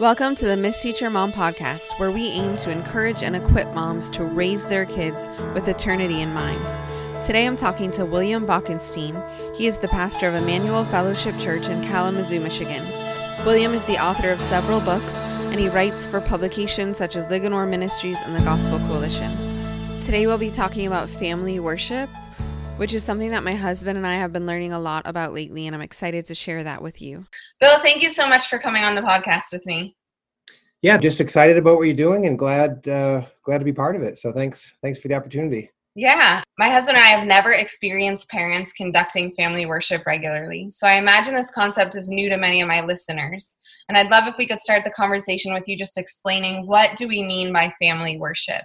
Welcome to the Miss Teacher Mom podcast, where we aim to encourage and equip moms to raise their kids with eternity in mind. Today I'm talking to William Boekestein. He is the pastor of Immanuel Fellowship Church in Kalamazoo, Michigan. William is the author of several books, and he writes for publications such as Ligonier Ministries and the Gospel Coalition. Today we'll be talking about family worship, which is something that my husband and I have been learning a lot about lately, and I'm excited to share that with you. Bill, thank you so much for coming on the podcast with me. Yeah, just excited about what you're doing and glad uh, glad to be part of it. So thanks thanks for the opportunity. Yeah, my husband and I have never experienced parents conducting family worship regularly. So I imagine this concept is new to many of my listeners. And I'd love if we could start the conversation with you just explaining what do we mean by family worship?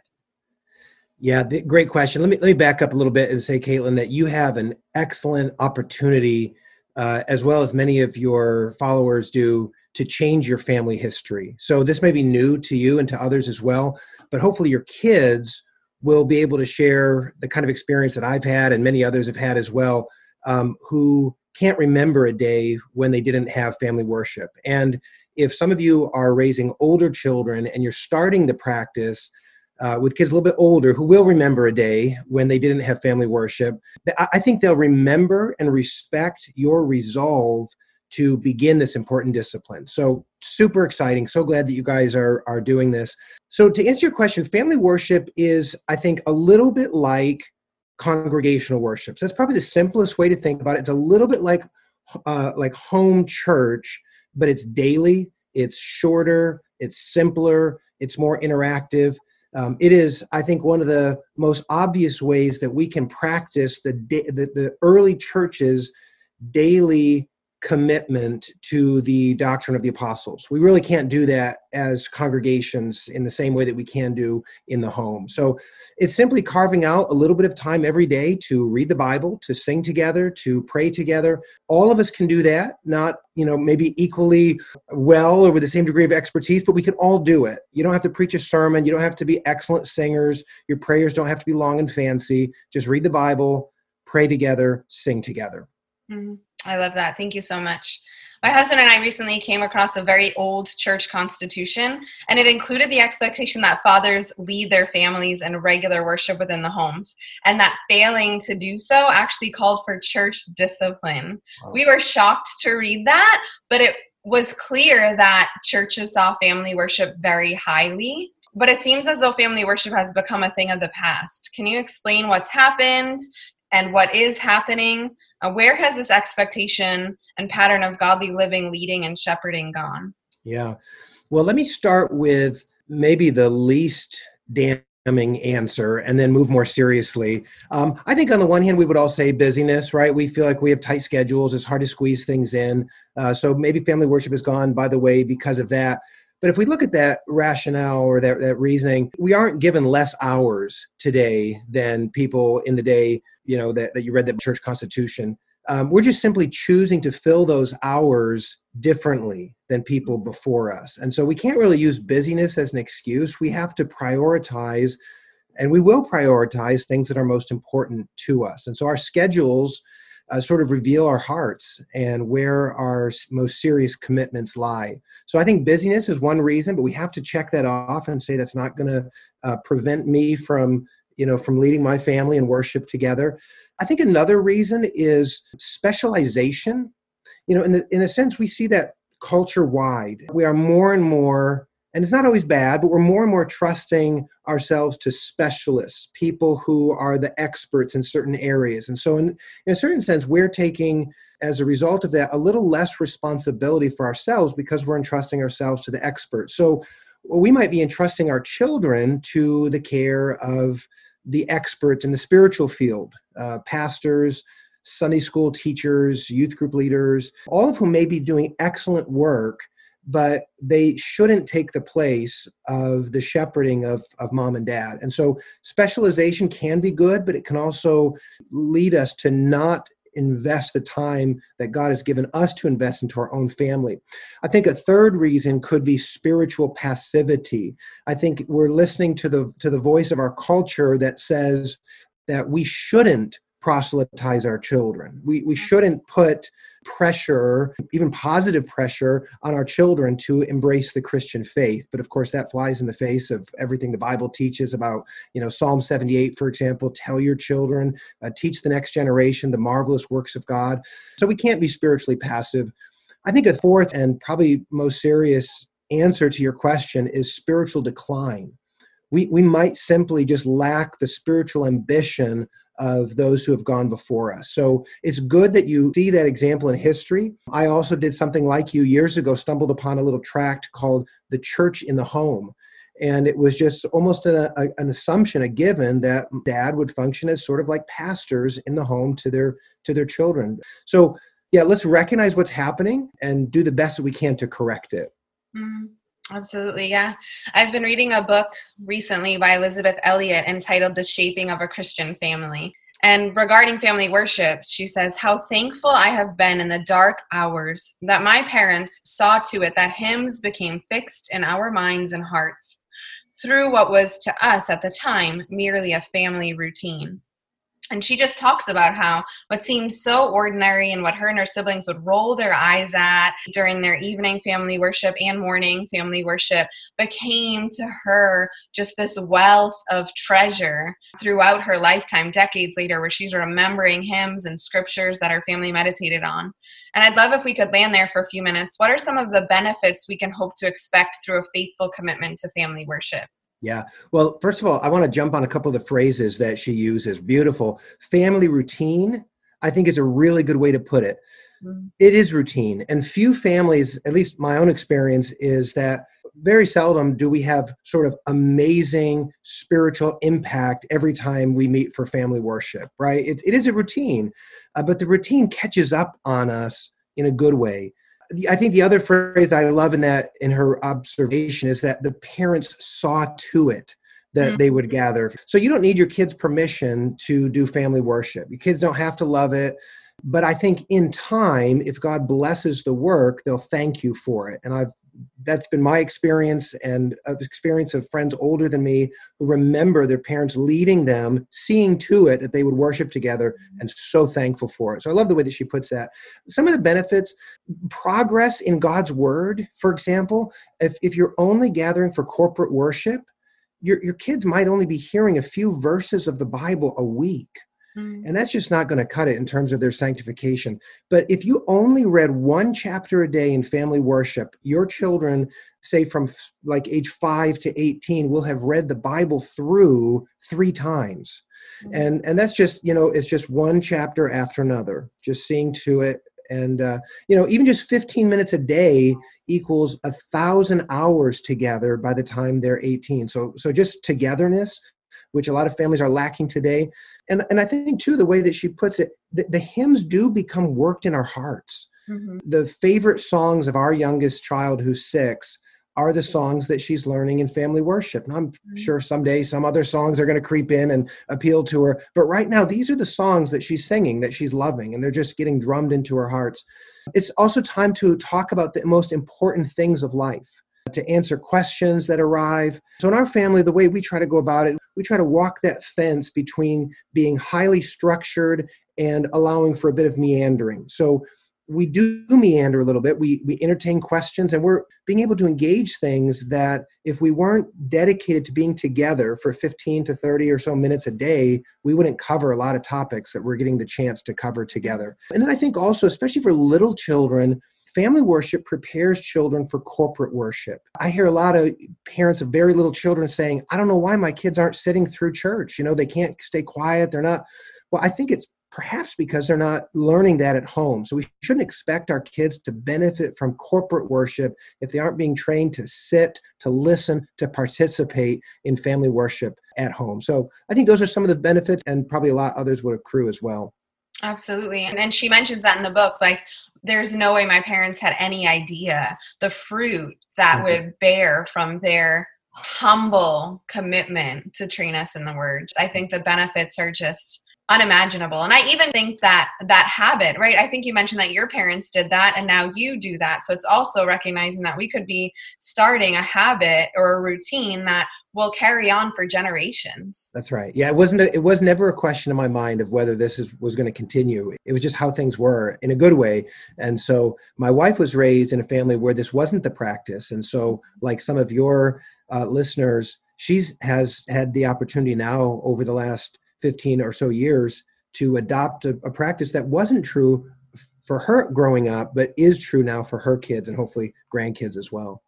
Yeah, great question. Let me let me back up a little bit and say, Caitlin, that you have an excellent opportunity, uh, as well as many of your followers do, to change your family history. So this may be new to you and to others as well, but hopefully your kids will be able to share the kind of experience that I've had and many others have had as well, um, who can't remember a day when they didn't have family worship. And if some of you are raising older children and you're starting the practice uh, with kids a little bit older who will remember a day when they didn't have family worship, I think they'll remember and respect your resolve to begin this important discipline. So super exciting. So glad that you guys are are doing this. So to answer your question, family worship is I think a little bit like congregational worship. So that's probably the simplest way to think about it. It's a little bit like uh, like home church, but it's daily. It's shorter. It's simpler. It's more interactive. Um, it is, I think, one of the most obvious ways that we can practice the, the, the early church's daily commitment to the doctrine of the apostles. We really can't do that as congregations in the same way that we can do in the home. So it's simply carving out a little bit of time every day to read the Bible, to sing together, to pray together. All of us can do that, not, you know, maybe equally well or with the same degree of expertise, but we can all do it. You don't have to preach a sermon, you don't have to be excellent singers, your prayers don't have to be long and fancy. Just read the Bible, pray together, sing together. Mm-hmm. I love that. Thank you so much. My husband and I recently came across a very old church constitution, and it included the expectation that fathers lead their families in regular worship within the homes, and that failing to do so actually called for church discipline. Wow. We were shocked to read that, but it was clear that churches saw family worship very highly. But it seems as though family worship has become a thing of the past. Can you explain what's happened and what is happening? Uh, where has this expectation and pattern of godly living, leading, and shepherding gone? Yeah. Well, let me start with maybe the least damning answer and then move more seriously. Um, I think on the one hand, we would all say busyness, right? We feel like we have tight schedules, it's hard to squeeze things in. Uh, so maybe family worship has gone by the way because of that. But if we look at that rationale or that, that reasoning, we aren't given less hours today than people in the day you know that, that you read the church constitution um, we're just simply choosing to fill those hours differently than people before us. And so we can't really use busyness as an excuse. We have to prioritize and we will prioritize things that are most important to us. And so our schedules uh, sort of reveal our hearts and where our most serious commitments lie. So I think busyness is one reason, but we have to check that off and say that's not going to uh, prevent me from you know, from leading my family and worship together. I think another reason is specialization. You know, in, the, in a sense, we see that culture wide. We are more and more, and it's not always bad, but we're more and more trusting ourselves to specialists, people who are the experts in certain areas. And so, in, in a certain sense, we're taking, as a result of that, a little less responsibility for ourselves because we're entrusting ourselves to the experts. So, we might be entrusting our children to the care of the experts in the spiritual field, uh, pastors, Sunday school teachers, youth group leaders, all of whom may be doing excellent work, but they shouldn't take the place of the shepherding of, of mom and dad. And so specialization can be good, but it can also lead us to not invest the time that God has given us to invest into our own family. I think a third reason could be spiritual passivity. I think we're listening to the to the voice of our culture that says that we shouldn't proselytize our children. We, we shouldn't put pressure, even positive pressure, on our children to embrace the Christian faith. But of course, that flies in the face of everything the Bible teaches about, you know, Psalm 78, for example, tell your children, uh, teach the next generation the marvelous works of God. So we can't be spiritually passive. I think a fourth and probably most serious answer to your question is spiritual decline. We, we might simply just lack the spiritual ambition of those who have gone before us. So it's good that you see that example in history. I also did something like you years ago, stumbled upon a little tract called The Church in the Home. And it was just almost a, a, an assumption, a given that dad would function as sort of like pastors in the home to their to their children. So yeah, let's recognize what's happening and do the best that we can to correct it. Mm. Absolutely, yeah. I've been reading a book recently by Elisabeth Elliot entitled The Shaping of a Christian Family. And regarding family worship, she says, How thankful I have been in the dark hours that my parents saw to it that hymns became fixed in our minds and hearts through what was to us at the time merely a family routine and she just talks about how what seems so ordinary and what her and her siblings would roll their eyes at during their evening family worship and morning family worship became to her just this wealth of treasure throughout her lifetime decades later where she's remembering hymns and scriptures that her family meditated on. And i'd love if we could land there for a few minutes. What are some of the benefits we can hope to expect through a faithful commitment to family worship yeah. Well, first of all, I want to jump on a couple of the phrases that she uses. Beautiful. Family routine, I think, is a really good way to put it. Mm-hmm. It is routine. And few families, at least my own experience, is that very seldom do we have sort of amazing spiritual impact every time we meet for family worship, right? It, it is a routine, uh, but the routine catches up on us in a good way. I think the other phrase I love in that in her observation is that the parents saw to it that mm-hmm. they would gather. So you don't need your kids' permission to do family worship. Your kids don't have to love it. But I think in time, if God blesses the work, they'll thank you for it. And I've that's been my experience and experience of friends older than me who remember their parents leading them, seeing to it that they would worship together, and so thankful for it. So I love the way that she puts that. Some of the benefits, progress in God's word, for example, if, if you're only gathering for corporate worship, your, your kids might only be hearing a few verses of the Bible a week Mm. And that's just not going to cut it in terms of their sanctification. But if you only read one chapter a day in family worship, your children, say from like age 5 to 18, will have read the Bible through three times. Mm. And and that's just, you know, it's just one chapter after another, just seeing to it and uh, you know even just 15 minutes a day equals a thousand hours together by the time they're 18 so so just togetherness which a lot of families are lacking today. And, and I think, too, the way that she puts it, the, the hymns do become worked in our hearts. Mm-hmm. The favorite songs of our youngest child, who's six, are the songs that she's learning in family worship. And I'm mm-hmm. sure someday some other songs are going to creep in and appeal to her. But right now, these are the songs that she's singing, that she's loving, and they're just getting drummed into her hearts. It's also time to talk about the most important things of life to answer questions that arrive. So, in our family, the way we try to go about it, we try to walk that fence between being highly structured and allowing for a bit of meandering. So, we do meander a little bit. We, we entertain questions and we're being able to engage things that if we weren't dedicated to being together for 15 to 30 or so minutes a day, we wouldn't cover a lot of topics that we're getting the chance to cover together. And then I think also, especially for little children, family worship prepares children for corporate worship. I hear a lot of parents of very little children saying, I don't know why my kids aren't sitting through church. You know, they can't stay quiet. They're not. Well, I think it's perhaps because they're not learning that at home. So we shouldn't expect our kids to benefit from corporate worship if they aren't being trained to sit, to listen, to participate in family worship at home. So I think those are some of the benefits, and probably a lot others would accrue as well. Absolutely. And, she mentions that in the book. Like, there's no way my parents had any idea the fruit that mm-hmm. would bear from their humble commitment to train us in the words. I think the benefits are just unimaginable. And i even think that that habit right? I think you mentioned that your parents did that and now you do that. So it's also recognizing that we could be starting a habit or a routine that will carry on for generations. That's right. Yeah it wasn't a, it was never a question in my mind of whether this is was going to continue. It was just how things were in a good way. And so my wife was raised in a family where this wasn't the practice. And so like some of your uh, listeners she's has had the opportunity now over the last 15 or so years to adopt a, a practice that wasn't true for her growing up, but is true now for her kids and hopefully grandkids as well.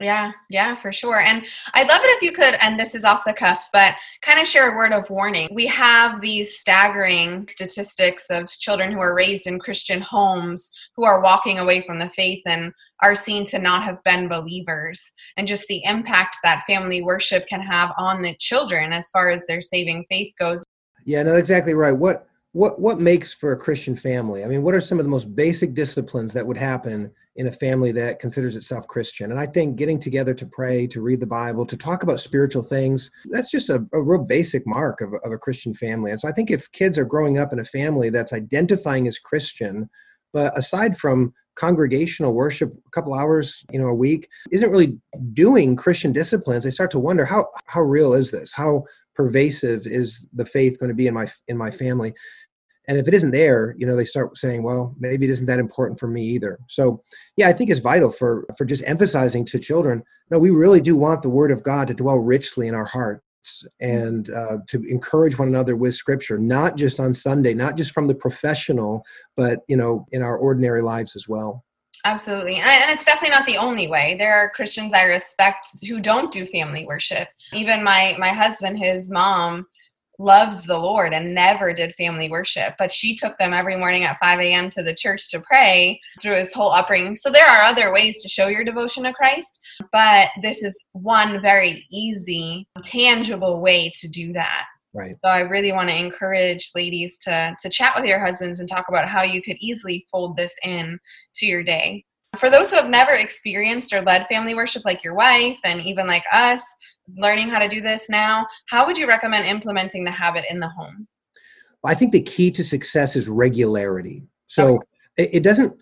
Yeah, yeah, for sure. And I'd love it if you could, and this is off the cuff, but kind of share a word of warning. We have these staggering statistics of children who are raised in Christian homes who are walking away from the faith and are seen to not have been believers, and just the impact that family worship can have on the children as far as their saving faith goes. Yeah, no, exactly right. What what what makes for a Christian family? I mean, what are some of the most basic disciplines that would happen in a family that considers itself Christian? And I think getting together to pray, to read the Bible, to talk about spiritual things, that's just a, a real basic mark of, of a Christian family. And so I think if kids are growing up in a family that's identifying as Christian, but aside from congregational worship a couple hours you know a week isn't really doing christian disciplines they start to wonder how how real is this how pervasive is the faith going to be in my in my family. And if it isn't there you know they start saying well maybe it isn't that important for me either. So yeah i think it's vital for for just emphasizing to children no we really do want the word of god to dwell richly in our hearts and uh, to encourage one another with scripture not just on sunday not just from the professional but you know in our ordinary lives as well Absolutely. And it's definitely not the only way. There are Christians I respect who don't do family worship. Even my my husband, his mom loves the Lord and never did family worship, but she took them every morning at 5 a.m. to the church to pray through his whole upbringing. So there are other ways to show your devotion to Christ, but this is one very easy, tangible way to do that. Right. So I really want to encourage ladies to to chat with your husbands and talk about how you could easily fold this in to your day. For those who have never experienced or led family worship like your wife and even like us, learning how to do this now, how would you recommend implementing the habit in the home? I think the key to success is regularity. So okay. it doesn't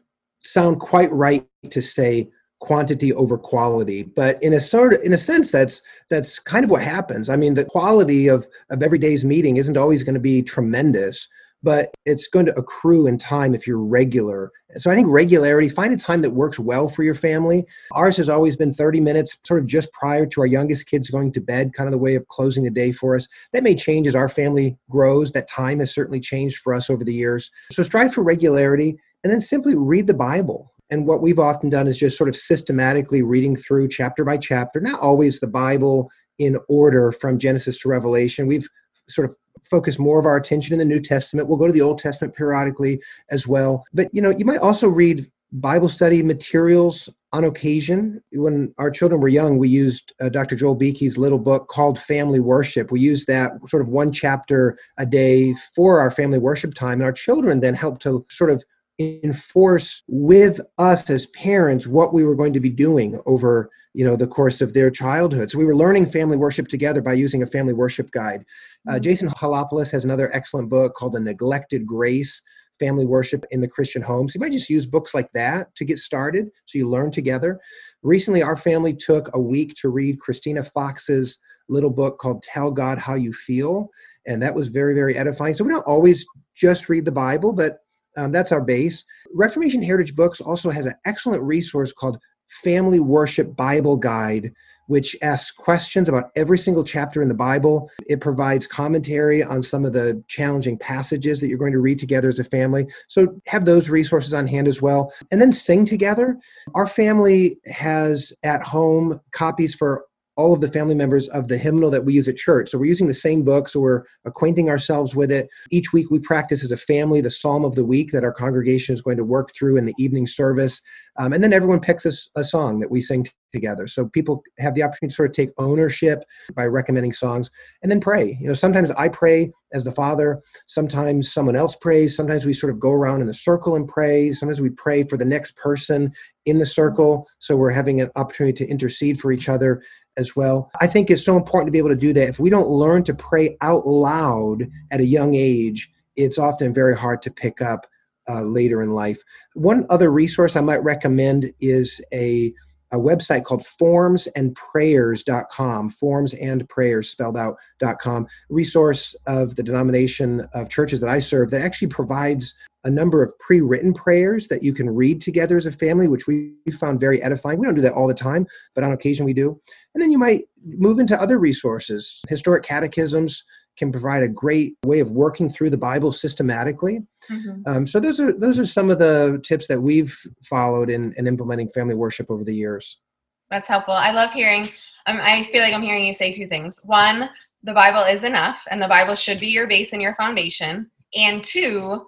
sound quite right to say quantity over quality. But in a sort of in a sense that's that's kind of what happens. I mean the quality of of every day's meeting isn't always going to be tremendous but it's going to accrue in time if you're regular. So i think regularity find a time that works well for your family. Ours has always been 30 minutes sort of just prior to our youngest kids going to bed kind of the way of closing the day for us. That may change as our family grows. That time has certainly changed for us over the years. So strive for regularity and then simply read the bible and what we've often done is just sort of systematically reading through chapter by chapter, not always the Bible in order from Genesis to Revelation. We've sort of focused more of our attention in the New Testament. We'll go to the Old Testament periodically as well. But you know, you might also read Bible study materials on occasion. When our children were young, we used uh, Dr. Joel Beeke's little book called Family Worship. We used that sort of one chapter a day for our family worship time. And our children then helped to sort of enforce with us as parents what we were going to be doing over you know the course of their childhood. So we were learning family worship together by using a family worship guide. Uh, mm-hmm. jason helopoulos has another excellent book called the neglected grace family worship in the christian home so you might just use books like that to get started so you learn together. Recently our family took a week to read christina fox's little book called tell god how you feel and that was very very edifying. So we don't always just read the bible but um, that's our base. Reformation Heritage Books also has an excellent resource called Family Worship Bible Guide, which asks questions about every single chapter in the Bible. It provides commentary on some of the challenging passages that you're going to read together as a family. So have those resources on hand as well. And then sing together. Our family has at home copies for all of the family members of the hymnal that we use at church. So we're using the same book, so we're acquainting ourselves with it. Each week we practice as a family the psalm of the week that our congregation is going to work through in the evening service. Um, and then everyone picks a, a song that we sing t- together. So people have the opportunity to sort of take ownership by recommending songs and then pray. You know, sometimes I pray as the father, sometimes someone else prays, sometimes we sort of go around in the circle and pray, sometimes we pray for the next person in the circle. So we're having an opportunity to intercede for each other as well. I think it's so important to be able to do that. If we don't learn to pray out loud at a young age, it's often very hard to pick up uh, later in life. One other resource I might recommend is a a website called formsandprayers.com, forms and prayers spelled out.com, resource of the denomination of churches that I serve that actually provides a number of pre-written prayers that you can read together as a family, which we found very edifying. We don't do that all the time, but on occasion we do. And then you might move into other resources. Historic catechisms can provide a great way of working through the Bible systematically. Mm-hmm. Um, so those are those are some of the tips that we've followed in, in implementing family worship over the years. That's helpful. I love hearing. Um, I feel like I'm hearing you say two things. One, the Bible is enough, and the Bible should be your base and your foundation. And two,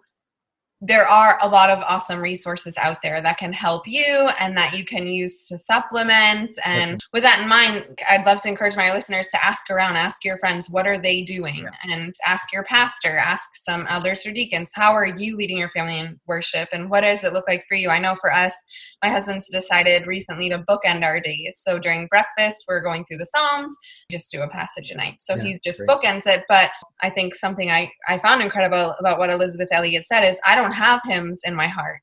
there are a lot of awesome resources out there that can help you and that you can use to supplement. And with that in mind, I'd love to encourage my listeners to ask around, ask your friends, what are they doing? Yeah. And ask your pastor, ask some elders or deacons, how are you leading your family in worship? And what does it look like for you? I know for us, my husband's decided recently to bookend our days. So during breakfast, we're going through the Psalms, just do a passage a night. So yeah, he just great. bookends it. But I think something I, I found incredible about what Elisabeth Elliot said is I don't don't have hymns in my heart.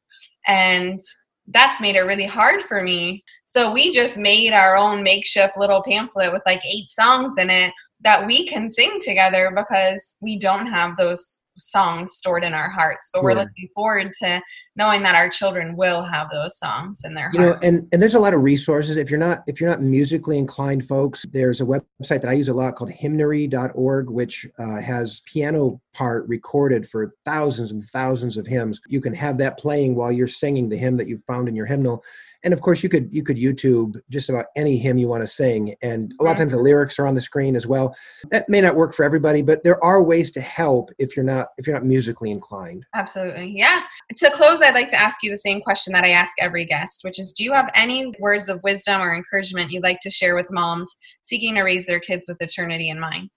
And that's made it really hard for me. So we just made our own makeshift little pamphlet with like eight songs in it that we can sing together because we don't have those songs stored in our hearts but we're looking forward to knowing that our children will have those songs in their you heart. know and and there's a lot of resources. If you're not if you're not musically inclined folks there's a website that i use a lot called hymnary.org which uh, has piano part recorded for thousands and thousands of hymns. You can have that playing while you're singing the hymn that you found in your hymnal and of course you could you could youtube just about any hymn you want to sing. And a lot of times the lyrics are on the screen as well. That may not work for everybody but there are ways to help if you're not if you're not musically inclined. Absolutely. Yeah. To close i'd like to ask you the same question that i ask every guest which is do you have any words of wisdom or encouragement you'd like to share with moms seeking to raise their kids with eternity in mind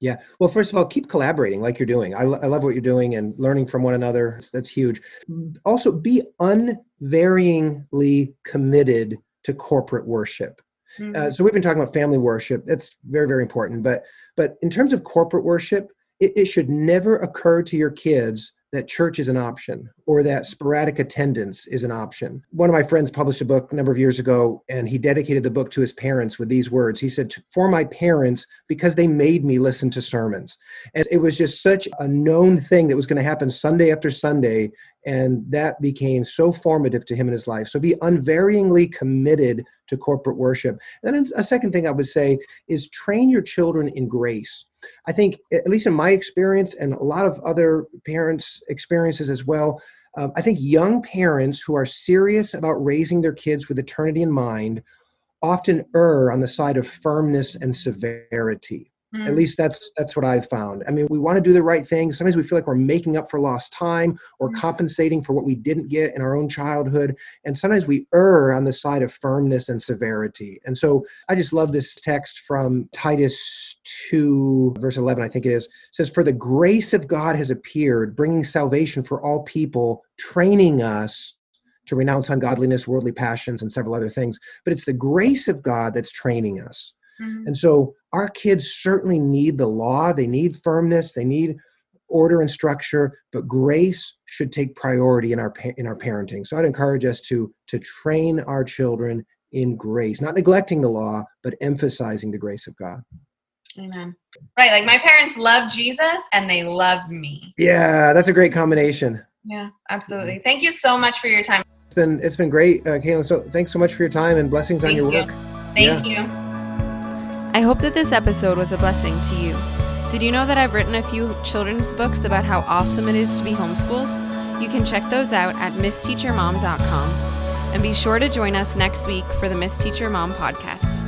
yeah. Well, first of all, keep collaborating like you're doing. I, I love what you're doing and learning from one another. That's, that's huge. Also, be unvaryingly committed to corporate worship. Mm-hmm. Uh, so we've been talking about family worship. That's very, very important. But but in terms of corporate worship, it, it should never occur to your kids that church is an option or that sporadic attendance is an option. One of my friends published a book a number of years ago, and he dedicated the book to his parents with these words. He said, For my parents, because they made me listen to sermons. And it was just such a known thing that was going to happen Sunday after Sunday. And that became so formative to him in his life. So be unvaryingly committed to corporate worship. And then a second thing I would say is train your children in grace. I think, at least in my experience, and a lot of other parents' experiences as well, um, I think young parents who are serious about raising their kids with eternity in mind often err on the side of firmness and severity. Mm. At least that's that's what I've found. I mean, we want to do the right thing. Sometimes we feel like we're making up for lost time or mm. compensating for what we didn't get in our own childhood. And sometimes we err on the side of firmness and severity. And so I just love this text from Titus 2, verse 11, I think it is. It says, For the grace of God has appeared, bringing salvation for all people, training us to renounce ungodliness, worldly passions, and several other things. But it's the grace of God that's training us. Mm-hmm. And so our kids certainly need the law, they need firmness, they need order and structure, but grace should take priority in our in our parenting. So I'd encourage us to to train our children in grace, not neglecting the law, but emphasizing the grace of God. Amen. Right, like my parents love Jesus and they love me. Yeah, that's a great combination. Yeah, absolutely. Mm-hmm. Thank you so much for your time. It's been it's been great, uh, Caitlin. So thanks so much for your time and blessings Thank on your you. work. Thank yeah. you. I hope that this episode was a blessing to you. Did you know that I've written a few children's books about how awesome it is to be homeschooled? You can check those out at missteachermom.com. And be sure to join us next week for the Miss Teacher Mom podcast.